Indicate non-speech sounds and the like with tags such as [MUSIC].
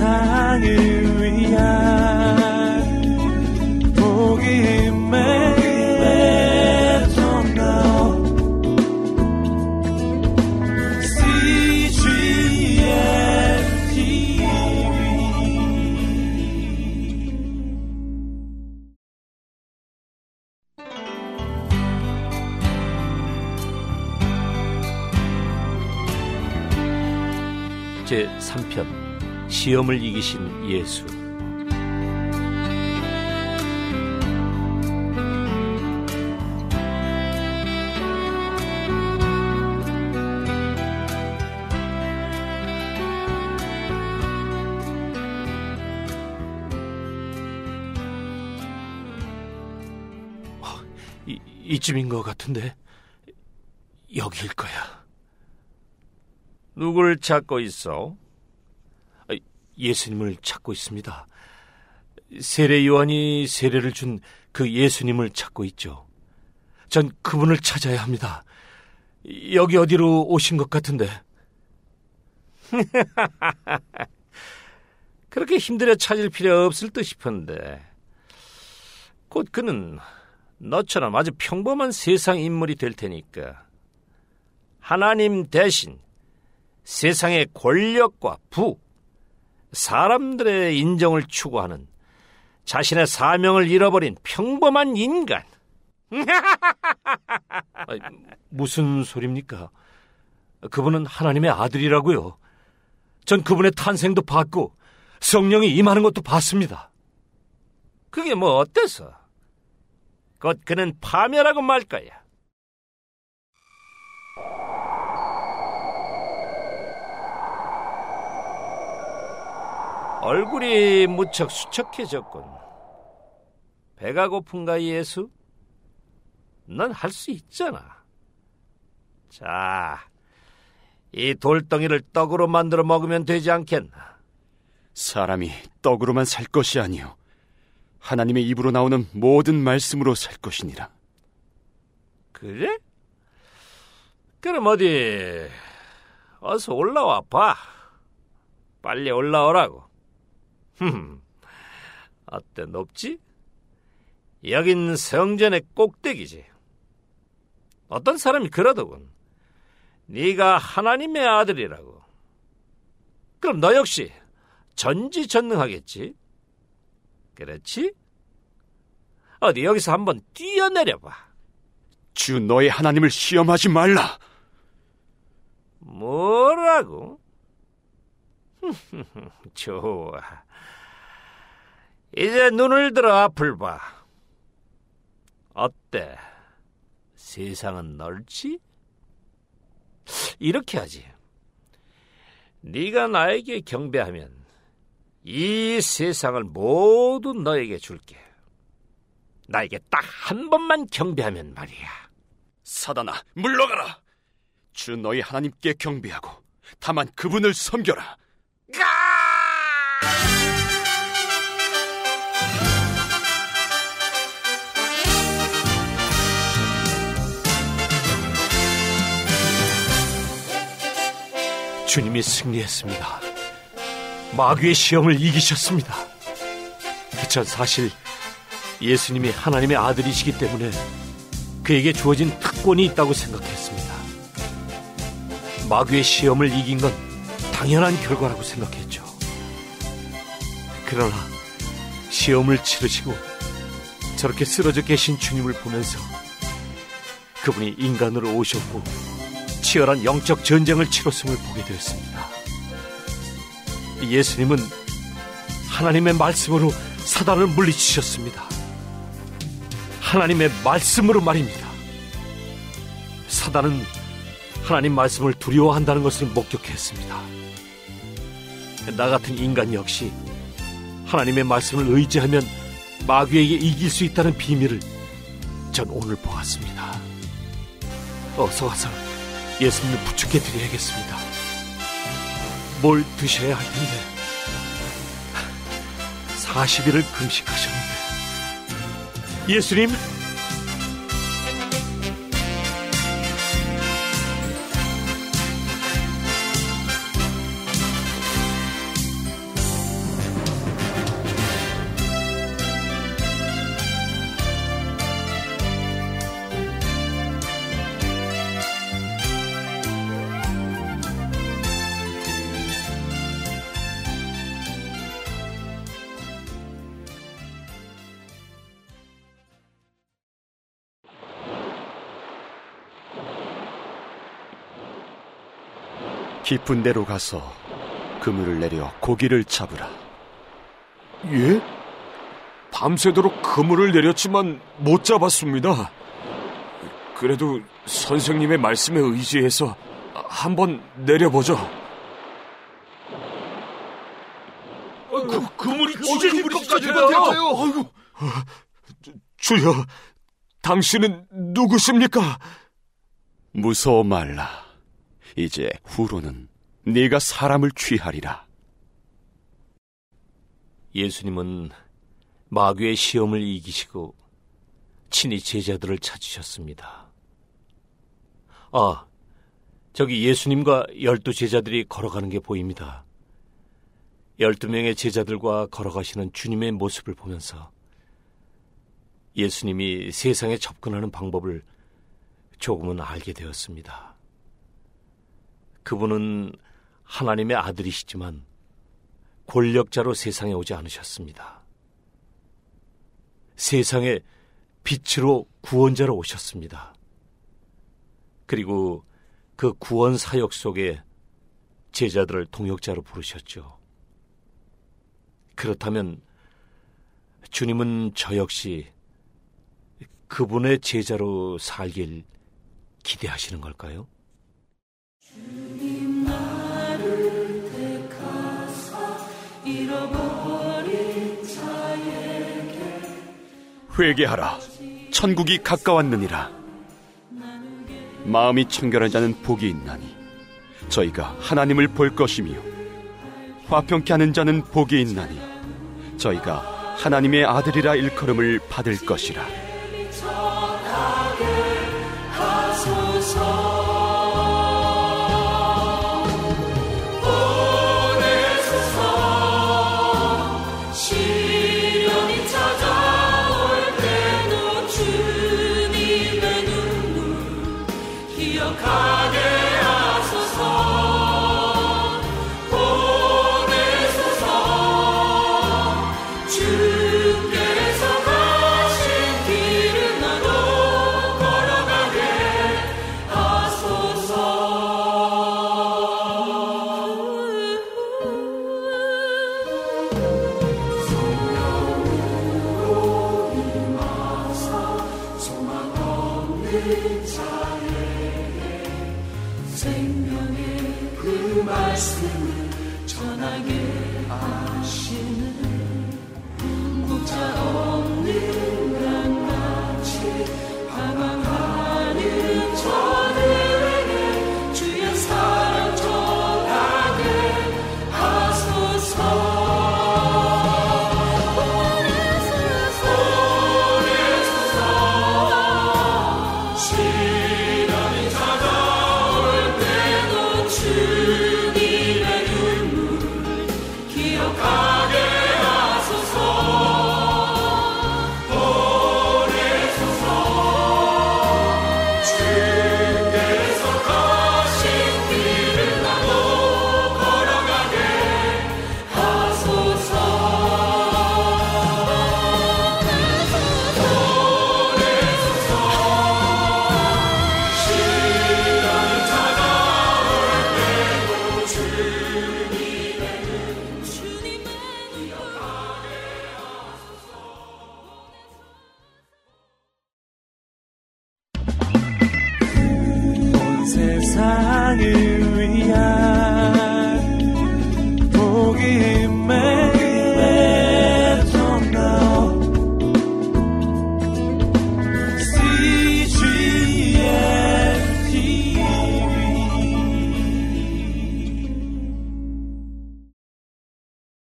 세상을 위한 복음의 제 3편 시험을 이기신 예수 어, 이, 이쯤인 것 같은데 여기일 거야. 누굴 찾고 있어? 아, 예수님을 찾고 있습니다. 세례 요한이 세례를 준 그 예수님을 찾고 있죠. 전 그분을 찾아야 합니다. 여기 어디로 오신 것 같은데. [LAUGHS] 그렇게 힘들어 찾을 필요 없을 듯 싶은데. 곧 그는 너처럼 아주 평범한 세상 인물이 될 테니까. 하나님 대신 세상의 권력과 부, 사람들의 인정을 추구하는 자신의 사명을 잃어버린 평범한 인간. [LAUGHS] 아니, 무슨 소립니까? 그분은 하나님의 아들이라고요. 전 그분의 탄생도 봤고 성령이 임하는 것도 봤습니다. 그게 뭐 어때서? 곧 그는 파멸하고 말 거야. 얼굴이 무척 수척해졌군. 배가 고픈가, 예수? 넌 할 수 있잖아. 자, 이 돌덩이를 떡으로 만들어 먹으면 되지 않겠나? 사람이 떡으로만 살 것이 아니요. 하나님의 입으로 나오는 모든 말씀으로 살 것이니라. 그래? 그럼 어디, 어서 올라와 봐. 빨리 올라오라고. 흠, 어때 높지? 여긴 성전의 꼭대기지. 어떤 사람이 그러더군. 네가 하나님의 아들이라고. 그럼 너 역시 전지전능하겠지? 그렇지? 어디 여기서 한번 뛰어내려봐. 주 너의 하나님을 시험하지 말라. 뭐라고? [LAUGHS] 좋아. 이제 눈을 들어 앞을 봐. 어때? 세상은 넓지? 이렇게 하지. 네가 나에게 경배하면 이 세상을 모두 너에게 줄게. 나에게 딱 한 번만 경배하면 말이야. 사단아, 물러가라. 주 너희 하나님께 경배하고 다만 그분을 섬겨라. 가! 주님이 승리했습니다. 마귀의 시험을 이기셨습니다. 전 사실 예수님이 하나님의 아들이시기 때문에 그에게 주어진 특권이 있다고 생각했습니다. 마귀의 시험을 이긴 건 당연한 결과라고 생각했죠. 그러나 시험을 치르시고 저렇게 쓰러져 계신 주님을 보면서 그분이 인간으로 오셨고 치열한 영적 전쟁을 치렀음을 보게 되었습니다. 예수님은 하나님의 말씀으로 사단을 물리치셨습니다. 하나님의 말씀으로 말입니다. 사단은 하나님 말씀을 두려워한다는 것을 목격했습니다. 나 같은 인간 역시 하나님의 말씀을 의지하면 마귀에게 이길 수 있다는 비밀을 전 오늘 보았습니다. 어서 와서 예수님을 부축해 드려야겠습니다. 뭘 드셔야 할 텐데 40일을 금식하셨는데 예수님 깊은 데로 가서 그물을 내려 고기를 잡으라. 예? 밤새도록 그물을 내렸지만 못 잡았습니다. 그래도 선생님의 말씀에 의지해서 한번 내려보죠. 그, 그물이 찢어질 것 같아요. 아이고. 주여, 당신은 누구십니까? 무서워 말라. 이제 후로는 네가 사람을 취하리라. 예수님은 마귀의 시험을 이기시고 친히 제자들을 찾으셨습니다. 아, 저기 예수님과 열두 제자들이 걸어가는 게 보입니다. 열두 명의 제자들과 걸어가시는 주님의 모습을 보면서 예수님이 세상에 접근하는 방법을 조금은 알게 되었습니다. 그분은 하나님의 아들이시지만 권력자로 세상에 오지 않으셨습니다. 세상에 빛으로 구원자로 오셨습니다. 그리고 그 구원 사역 속에 제자들을 동역자로 부르셨죠. 그렇다면 주님은 저 역시 그분의 제자로 살길 기대하시는 걸까요? 회개하라. 천국이 가까웠느니라. 마음이 청결한 자는 복이 있나니 저희가 하나님을 볼 것이며 화평케 하는 자는 복이 있나니 저희가 하나님의 아들이라 일컬음을 받을 것이라. 기